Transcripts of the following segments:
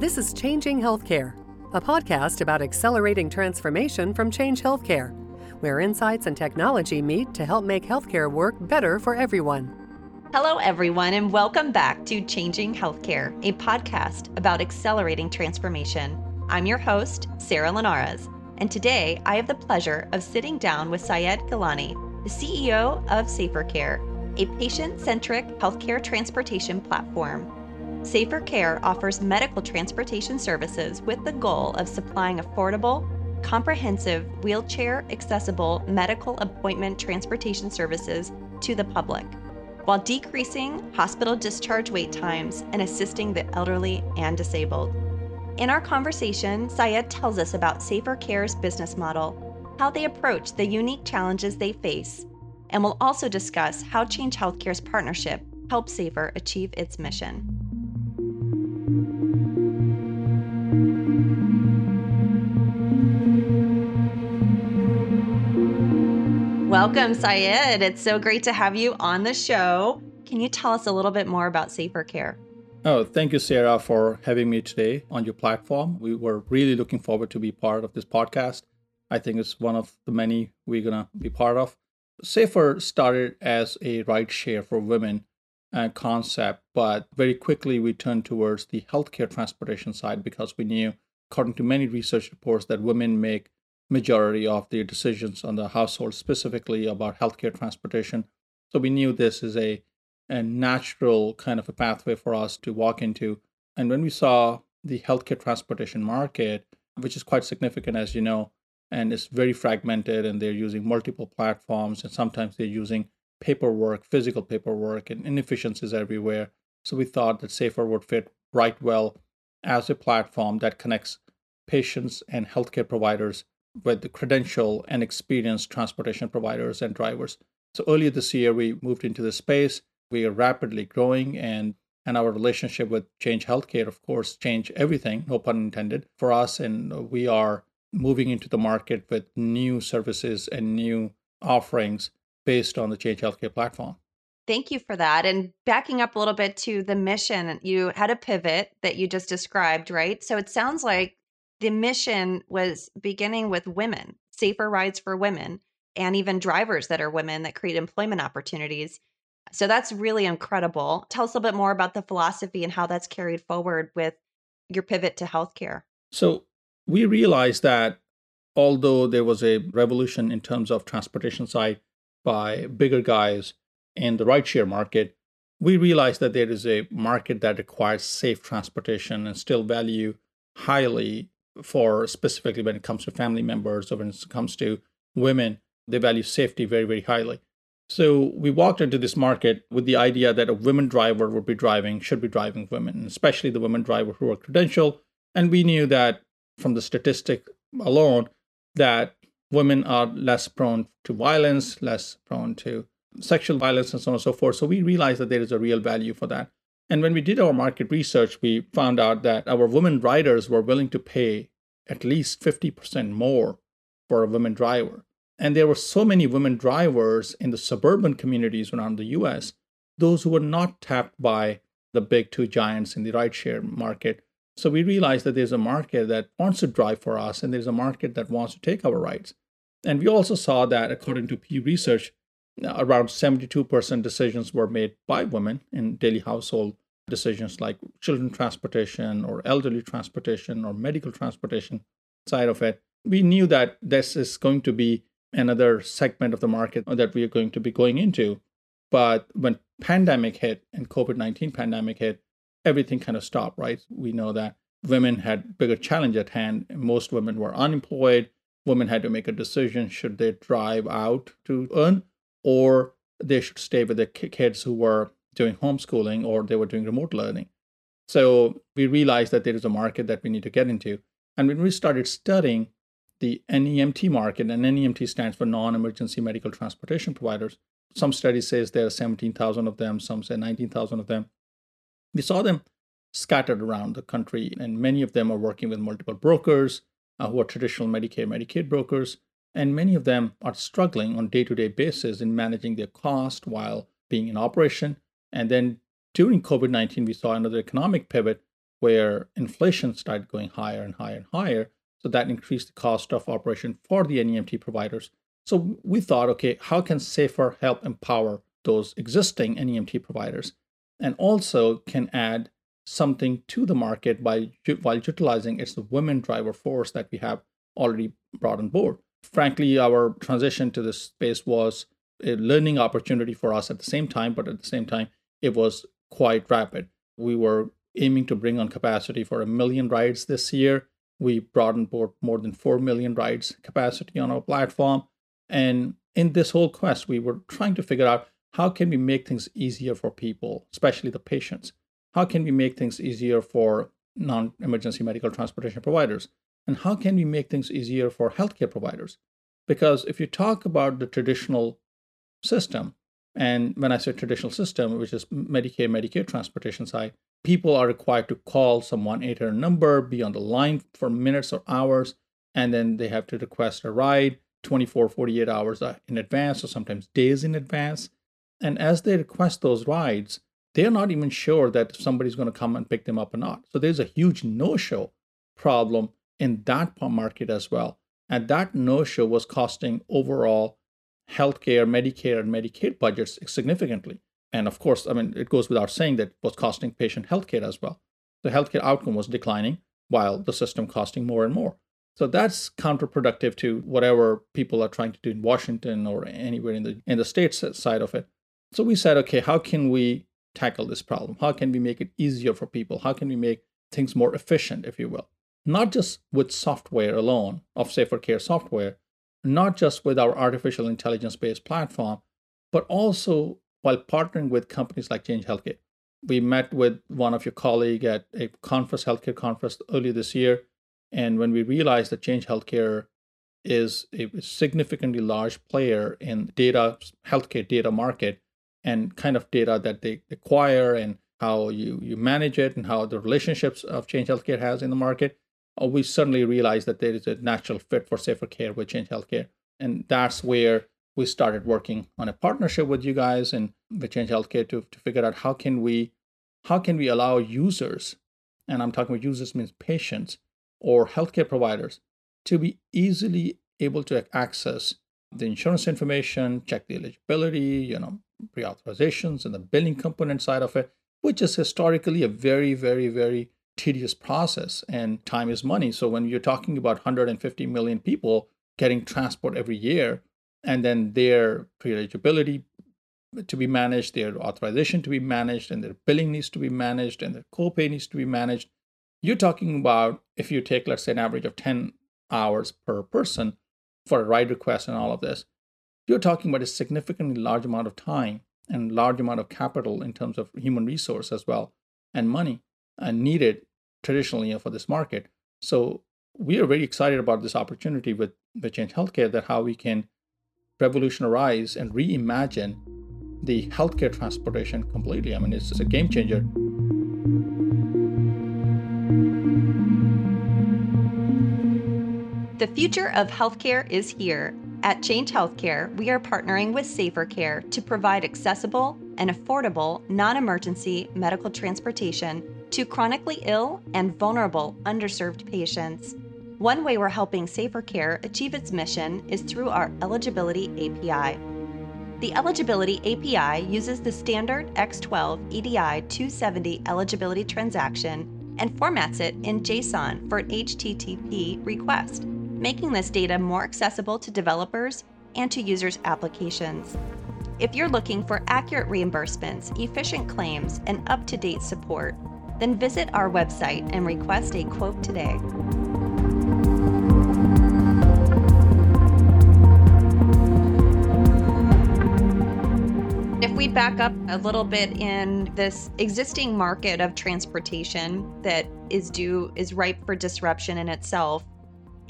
This is Changing Healthcare, a podcast about accelerating transformation from Change Healthcare, where insights and technology meet to help make healthcare work better for everyone. Hello, everyone, and welcome back to Changing Healthcare, a podcast about accelerating transformation. I'm your host, Serrah Linares, and today I have the pleasure of sitting down with Syed Gilani, the CEO of Safr Care, a patient centric healthcare transportation platform Safr Care offers medical transportation services with the goal of supplying affordable, comprehensive, wheelchair accessible medical appointment transportation services to the public, while decreasing hospital discharge wait times and assisting the elderly and disabled. In our conversation, Syed tells us about Safr Care's business model, how they approach the unique challenges they face, and we'll also discuss how Change Healthcare's partnership helps Safr achieve its mission. Welcome, Syed. It's so great to have you on the show. Can you tell us a little bit more about Safr Care? Oh, thank you, Serrah, for having me today on your platform. We were really looking forward to be part of this podcast. I think it's one of the many we're going to be part of. Safr started as a ride share for women uh, concept, but very quickly we turned towards the healthcare transportation side because we knew, according to many research reports, that women make majority of their decisions on the household, specifically about healthcare transportation. So we knew this is a, a natural kind of a pathway for us to walk into. And when we saw the healthcare transportation market, which is quite significant, as you know, and it's very fragmented, and they're using multiple platforms, and sometimes they're using paperwork, physical paperwork, and inefficiencies everywhere. So we thought that Safr would fit right well as a platform that connects patients and healthcare providers with the credential and experienced transportation providers and drivers. So earlier this year, we moved into the space. We are rapidly growing, and and our relationship with Change Healthcare, of course, changed everything, no pun intended, for us. And we are moving into the market with new services and new offerings based on the Change Healthcare platform. Thank you for that. And backing up a little bit to the mission, you had a pivot that you just described, right? So it sounds like the mission was beginning with women, safer rides for women, and even drivers that are women that create employment opportunities. So that's really incredible. Tell us a little bit more about the philosophy and how that's carried forward with your pivot to healthcare. So we realized that although there was a revolution in terms of transportation side by bigger guys in the rideshare market, we realized that there is a market that requires safe transportation and still value highly for specifically when it comes to family members or when it comes to women, they value safety very, very highly. So we walked into this market with the idea that a women driver would be driving, should be driving women, especially the women driver who are credentialed. And we knew that from the statistic alone that women are less prone to violence, less prone to sexual violence, and so on and so forth. So we realized that there is a real value for that. And when we did our market research, we found out that our women riders were willing to pay at least 50% more for a women driver. And there were so many women drivers in the suburban communities around the US, those who were not tapped by the big two giants in the rideshare market. So we realized that there's a market that wants to drive for us, and there's a market that wants to take our rides. And we also saw that, according to Pew Research, uh, around 72% decisions were made by women in daily household decisions like children transportation or elderly transportation or medical transportation side of it. We knew that this is going to be another segment of the market that we are going to be going into. But when pandemic hit and COVID-19 pandemic hit, everything kind of stopped, right? We know that women had bigger challenge at hand. Most women were unemployed women had to make a decision should they drive out to earn or they should stay with the kids who were doing homeschooling or they were doing remote learning. So we realized that there is a market that we need to get into. And when we started studying the NEMT market, and NEMT stands for non-emergency medical transportation providers, some studies says there are 17,000 of them, some say 19,000 of them. We saw them scattered around the country, and many of them are working with multiple brokers, uh, who are traditional Medicare, Medicaid brokers, and many of them are struggling on day-to-day basis in managing their cost while being in operation. And then during COVID-19, we saw another economic pivot where inflation started going higher and higher and higher. So that increased the cost of operation for the NEMT providers. So we thought, okay, how can Safr help empower those existing NEMT providers and also can add something to the market by while utilizing its women driver force that we have already brought on board. Frankly, our transition to this space was a learning opportunity for us at the same time, but at the same time, it was quite rapid. We were aiming to bring on capacity for a million rides this year. We brought on board more than 4 million rides capacity on our platform. And in this whole quest, we were trying to figure out how can we make things easier for people, especially the patients? How can we make things easier for non emergency medical transportation providers? And how can we make things easier for healthcare providers? Because if you talk about the traditional system, and when I say traditional system, which is Medicare, Medicare transportation side, people are required to call some 1 800 number, be on the line for minutes or hours, and then they have to request a ride 24, 48 hours uh, in advance, or sometimes days in advance. And as they request those rides, they're not even sure that somebody's going to come and pick them up or not. So there's a huge no show problem in that market as well. And that no show was costing overall healthcare, Medicare, and Medicaid budgets significantly. And of course, I mean, it goes without saying that it was costing patient healthcare as well. The healthcare outcome was declining while the system costing more and more. So that's counterproductive to whatever people are trying to do in Washington or anywhere in the in the states side of it. So we said, okay, how can we tackle this problem? How can we make it easier for people? How can we make things more efficient, if you will? Not just with software alone, of Safr Care software, not just with our artificial intelligence based platform, but also while partnering with companies like Change Healthcare. We met with one of your colleague at a conference, healthcare conference earlier this year. And when we realized that Change Healthcare is a significantly large player in data, healthcare data market, and kind of data that they acquire and how you, you manage it and how the relationships of Change Healthcare has in the market, uh, we certainly realize that there is a natural fit for Safr Care with Change Healthcare. And that's where we started working on a partnership with you guys and with Change Healthcare to, to figure out how can we how can we allow users, and I'm talking about users means patients or healthcare providers, to be easily able to access the insurance information, check the eligibility, you know, pre-authorizations and the billing component side of it, which is historically a very, very, very tedious process and time is money. So when you're talking about 150 million people getting transport every year, and then their pre-eligibility to be managed, their authorization to be managed, and their billing needs to be managed, and their copay needs to be managed. You're talking about if you take, let's say, an average of 10 hours per person for a ride request and all of this, you're talking about a significantly large amount of time and large amount of capital in terms of human resource as well and money uh, needed traditionally for this market. So we are very excited about this opportunity with, with Change Healthcare that how we can revolutionize and reimagine the healthcare transportation completely. I mean, it's, it's a game changer. The future of healthcare is here at Change Healthcare, we are partnering with Safr Care to provide accessible and affordable non emergency medical transportation to chronically ill and vulnerable underserved patients. One way we're helping Safr Care achieve its mission is through our Eligibility API. The Eligibility API uses the standard X12 EDI 270 eligibility transaction and formats it in JSON for an HTTP request making this data more accessible to developers and to users' applications. If you're looking for accurate reimbursements, efficient claims, and up to date support, then visit our website and request a quote today. If we back up a little bit in this existing market of transportation that is due is ripe for disruption in itself,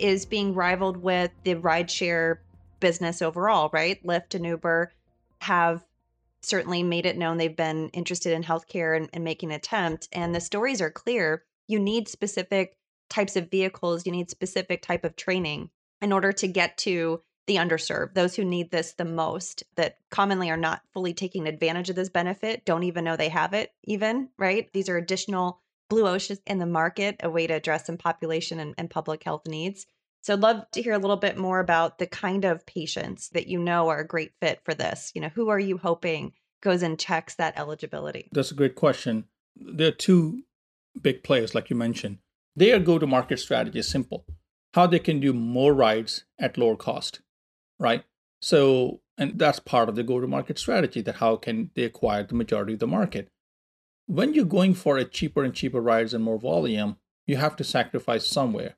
is being rivaled with the rideshare business overall, right? Lyft and Uber have certainly made it known they've been interested in healthcare and, and making an attempt. And the stories are clear. You need specific types of vehicles, you need specific type of training in order to get to the underserved, those who need this the most, that commonly are not fully taking advantage of this benefit, don't even know they have it, even, right? These are additional blue oceans in the market, a way to address some population and, and public health needs. So I'd love to hear a little bit more about the kind of patients that you know are a great fit for this. You know, who are you hoping goes and checks that eligibility? That's a great question. There are two big players, like you mentioned. Their go to market strategy is simple how they can do more rides at lower cost, right? So, and that's part of the go to market strategy that how can they acquire the majority of the market. When you're going for a cheaper and cheaper rides and more volume, you have to sacrifice somewhere.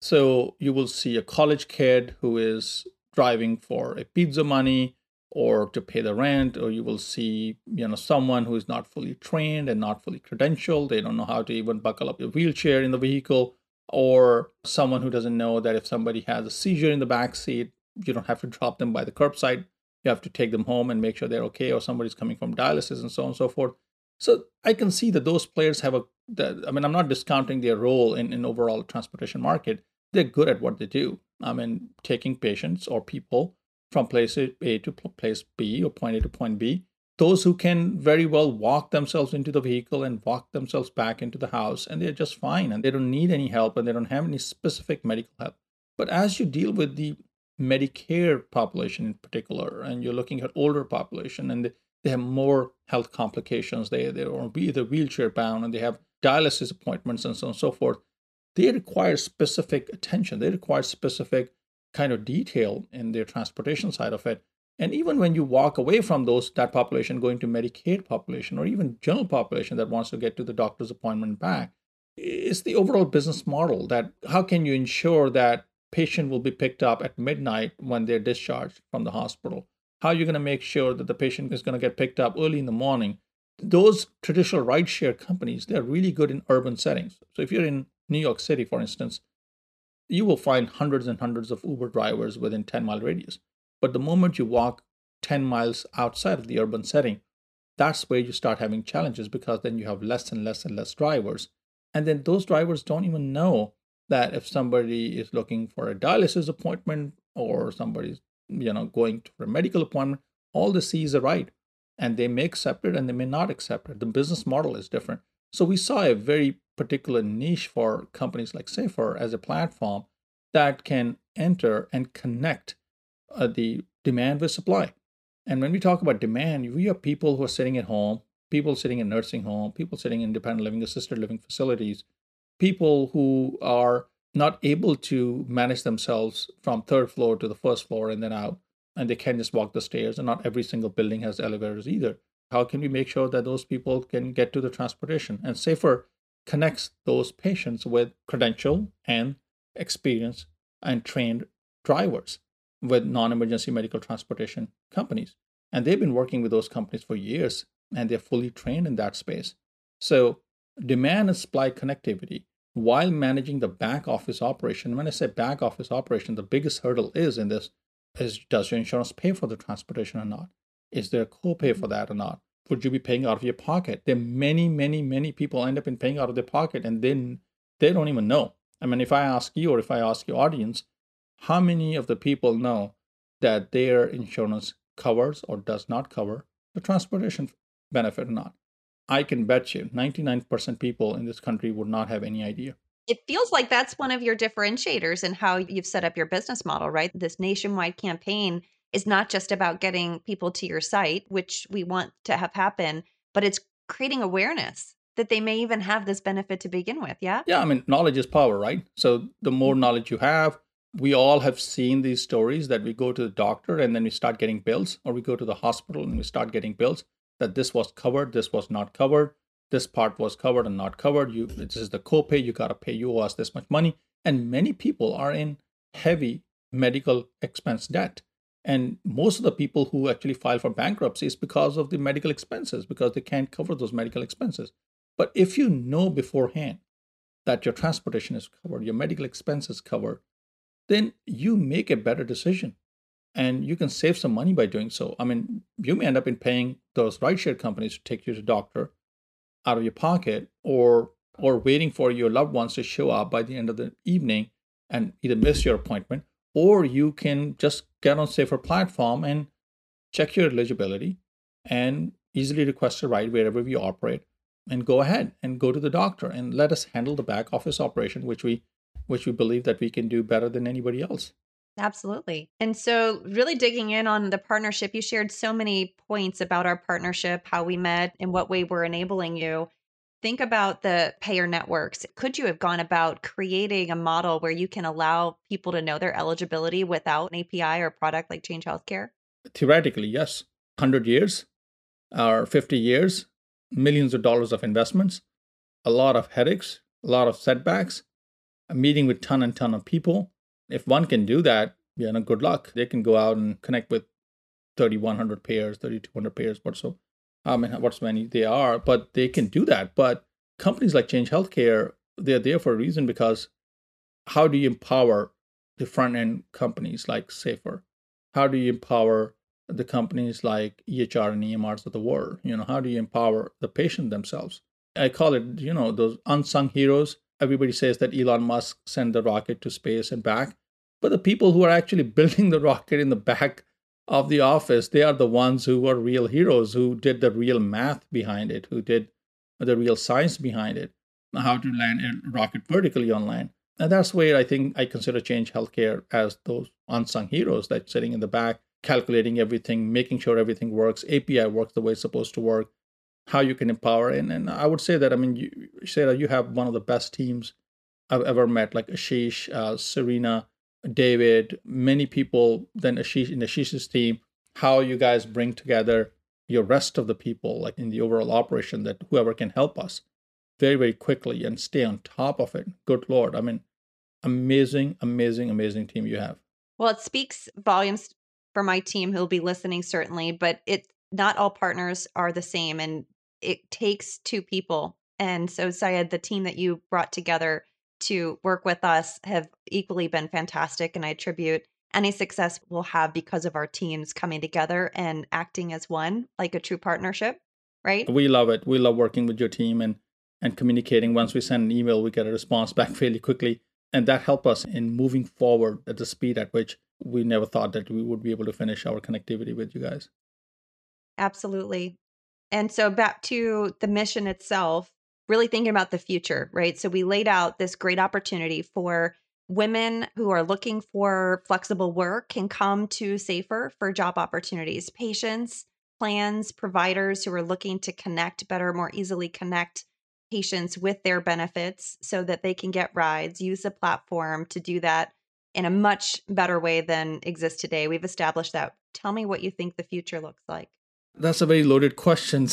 So you will see a college kid who is driving for a pizza money or to pay the rent, or you will see, you know, someone who is not fully trained and not fully credentialed. They don't know how to even buckle up your wheelchair in the vehicle, or someone who doesn't know that if somebody has a seizure in the back seat, you don't have to drop them by the curbside. You have to take them home and make sure they're okay, or somebody's coming from dialysis and so on and so forth. So I can see that those players have a. I mean, I'm not discounting their role in in overall transportation market. They're good at what they do. I mean, taking patients or people from place A to place B or point A to point B. Those who can very well walk themselves into the vehicle and walk themselves back into the house, and they're just fine and they don't need any help and they don't have any specific medical help. But as you deal with the Medicare population in particular, and you're looking at older population and they have more health complications, they, they're either wheelchair bound and they have dialysis appointments and so on and so forth, they require specific attention. They require specific kind of detail in their transportation side of it. And even when you walk away from those that population going to Medicaid population or even general population that wants to get to the doctor's appointment back, it's the overall business model that how can you ensure that patient will be picked up at midnight when they're discharged from the hospital? How are you going to make sure that the patient is going to get picked up early in the morning? Those traditional rideshare companies, they're really good in urban settings. So if you're in New York City, for instance, you will find hundreds and hundreds of Uber drivers within 10 mile radius. But the moment you walk 10 miles outside of the urban setting, that's where you start having challenges because then you have less and less and less drivers. And then those drivers don't even know that if somebody is looking for a dialysis appointment or somebody's you know going for a medical appointment, all they see is a ride. And they may accept it and they may not accept it. The business model is different. So we saw a very particular niche for companies like Safr as a platform that can enter and connect uh, the demand with supply. And when we talk about demand, we have people who are sitting at home, people sitting in nursing home, people sitting in independent living, assisted living facilities, people who are not able to manage themselves from third floor to the first floor and then out, and they can't just walk the stairs. And not every single building has elevators either. How can we make sure that those people can get to the transportation? And Safr connects those patients with credential and experience and trained drivers with non-emergency medical transportation companies and they've been working with those companies for years and they're fully trained in that space so demand and supply connectivity while managing the back office operation when i say back office operation the biggest hurdle is in this is does your insurance pay for the transportation or not is there a copay for mm-hmm. that or not would you be paying out of your pocket? There are many, many, many people end up in paying out of their pocket and then they don't even know. I mean, if I ask you or if I ask your audience, how many of the people know that their insurance covers or does not cover the transportation benefit or not? I can bet you 99% people in this country would not have any idea. It feels like that's one of your differentiators in how you've set up your business model, right? This nationwide campaign is not just about getting people to your site, which we want to have happen, but it's creating awareness that they may even have this benefit to begin with. Yeah. Yeah. I mean, knowledge is power, right? So the more mm-hmm. knowledge you have, we all have seen these stories that we go to the doctor and then we start getting bills, or we go to the hospital and we start getting bills that this was covered, this was not covered, this part was covered and not covered. You this is the copay, you gotta pay, you owe us this much money. And many people are in heavy medical expense debt. And most of the people who actually file for bankruptcy is because of the medical expenses, because they can't cover those medical expenses. But if you know beforehand that your transportation is covered, your medical expenses covered, then you make a better decision and you can save some money by doing so. I mean, you may end up in paying those rideshare companies to take you to the doctor out of your pocket or or waiting for your loved ones to show up by the end of the evening and either miss your appointment or you can just get on Safr platform and check your eligibility and easily request a ride wherever we operate and go ahead and go to the doctor and let us handle the back office operation, which we which we believe that we can do better than anybody else. Absolutely. And so, really digging in on the partnership, you shared so many points about our partnership, how we met, and what way we're enabling you. Think about the payer networks. Could you have gone about creating a model where you can allow people to know their eligibility without an API or product like Change Healthcare? Theoretically, yes. 100 years or 50 years, millions of dollars of investments, a lot of headaches, a lot of setbacks, a meeting with ton and ton of people. If one can do that, you know, good luck. They can go out and connect with 3,100 payers, 3,200 payers, what so, I mean, what's many they are, but they can do that. But companies like Change Healthcare, they're there for a reason because how do you empower the front end companies like Safr? How do you empower the companies like EHR and EMRs of the world? You know, how do you empower the patient themselves? I call it, you know, those unsung heroes. Everybody says that Elon Musk sent the rocket to space and back, but the people who are actually building the rocket in the back of the office, they are the ones who are real heroes, who did the real math behind it, who did the real science behind it, how to land a rocket vertically on land. And that's where I think I consider Change Healthcare as those unsung heroes that sitting in the back, calculating everything, making sure everything works, API works the way it's supposed to work, how you can empower. And, and I would say that, I mean, you say that you have one of the best teams I've ever met, like Ashish, uh, Serena, David, many people, then Ashish in Ashish's team, how you guys bring together your rest of the people, like in the overall operation, that whoever can help us very, very quickly and stay on top of it. Good Lord. I mean, amazing, amazing, amazing team you have. Well, it speaks volumes for my team who'll be listening, certainly, but it not all partners are the same and it takes two people. And so, Syed, the team that you brought together to work with us have equally been fantastic. And I attribute any success we'll have because of our teams coming together and acting as one, like a true partnership, right? We love it. We love working with your team and and communicating. Once we send an email, we get a response back fairly quickly. And that helped us in moving forward at the speed at which we never thought that we would be able to finish our connectivity with you guys. Absolutely. And so back to the mission itself, really thinking about the future, right? So we laid out this great opportunity for women who are looking for flexible work can come to Safr for job opportunities. Patients, plans, providers who are looking to connect better, more easily connect patients with their benefits so that they can get rides, use the platform to do that in a much better way than exists today. We've established that. Tell me what you think the future looks like. That's a very loaded question.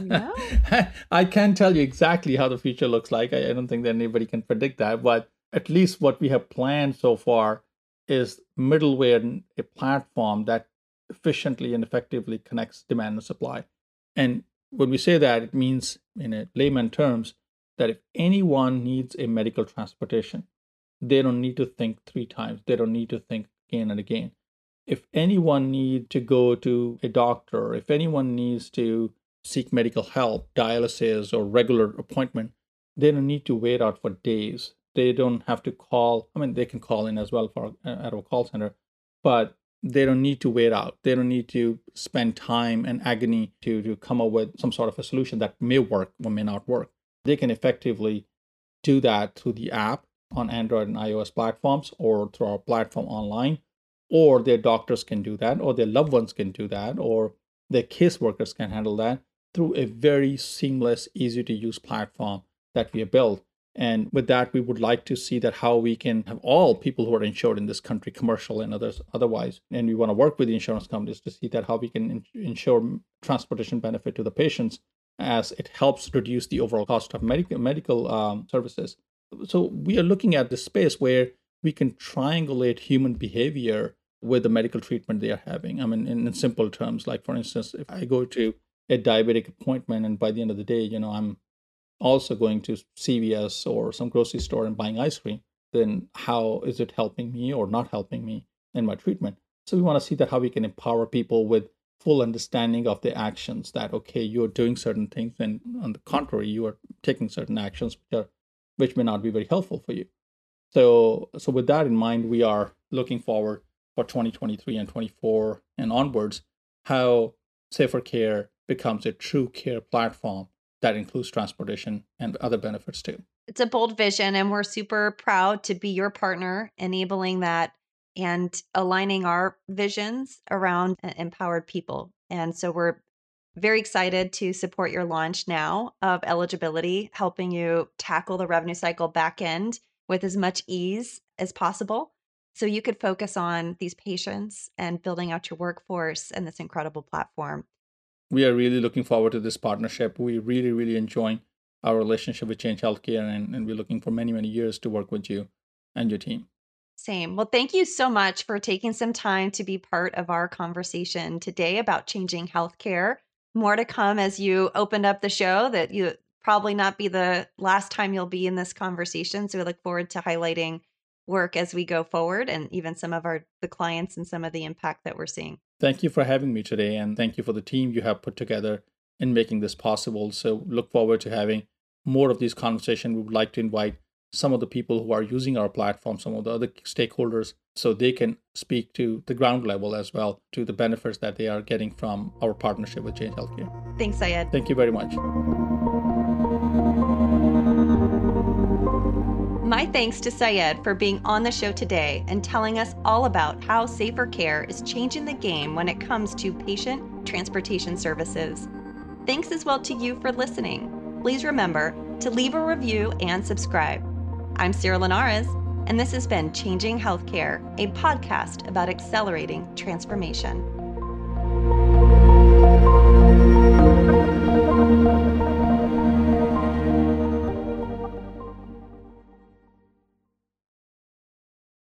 No. I can't tell you exactly how the future looks like. I, I don't think that anybody can predict that, but at least what we have planned so far is middleware, a platform that efficiently and effectively connects demand and supply. And when we say that, it means in a layman terms that if anyone needs a medical transportation, they don't need to think three times. They don't need to think again and again. If anyone needs to go to a doctor, if anyone needs to seek medical help, dialysis, or regular appointment, they don't need to wait out for days. They don't have to call. I mean, they can call in as well for uh, at a call center, but they don't need to wait out. They don't need to spend time and agony to, to come up with some sort of a solution that may work or may not work. They can effectively do that through the app on Android and iOS platforms or through our platform online, or their doctors can do that, or their loved ones can do that, or their case workers can handle that through a very seamless, easy to use platform that we have built. And with that, we would like to see that how we can have all people who are insured in this country, commercial and others otherwise. And we want to work with the insurance companies to see that how we can ensure transportation benefit to the patients as it helps reduce the overall cost of medical medical um, services. So we are looking at the space where we can triangulate human behavior with the medical treatment they are having. I mean, in, in simple terms, like for instance, if I go to a diabetic appointment and by the end of the day, you know, I'm also going to CVS or some grocery store and buying ice cream, then how is it helping me or not helping me in my treatment? So we want to see that how we can empower people with full understanding of the actions that okay, you're doing certain things and on the contrary, you are taking certain actions which are which may not be very helpful for you. So so with that in mind, we are looking forward for 2023 and 24 and onwards how Safr Care becomes a true care platform that includes transportation and other benefits too. It's a bold vision, and we're super proud to be your partner, enabling that and aligning our visions around empowered people. And so we're very excited to support your launch now of eligibility, helping you tackle the revenue cycle back end with as much ease as possible. So you could focus on these patients and building out your workforce and this incredible platform. We are really looking forward to this partnership. We really, really enjoying our relationship with Change Healthcare, and, and we're looking for many, many years to work with you and your team. Same. Well, thank you so much for taking some time to be part of our conversation today about changing healthcare. More to come as you opened up the show that you probably not be the last time you'll be in this conversation. So we look forward to highlighting work as we go forward and even some of our the clients and some of the impact that we're seeing. Thank you for having me today and thank you for the team you have put together in making this possible. So look forward to having more of these conversations. We would like to invite some of the people who are using our platform, some of the other stakeholders, so they can speak to the ground level as well to the benefits that they are getting from our partnership with Change Healthcare. Thanks, Syed. Thank you very much. My thanks to Syed for being on the show today and telling us all about how Safr Care is changing the game when it comes to patient transportation services. Thanks as well to you for listening. Please remember to leave a review and subscribe. I'm Serrah Linares, and this has been Changing Healthcare, a podcast about accelerating transformation.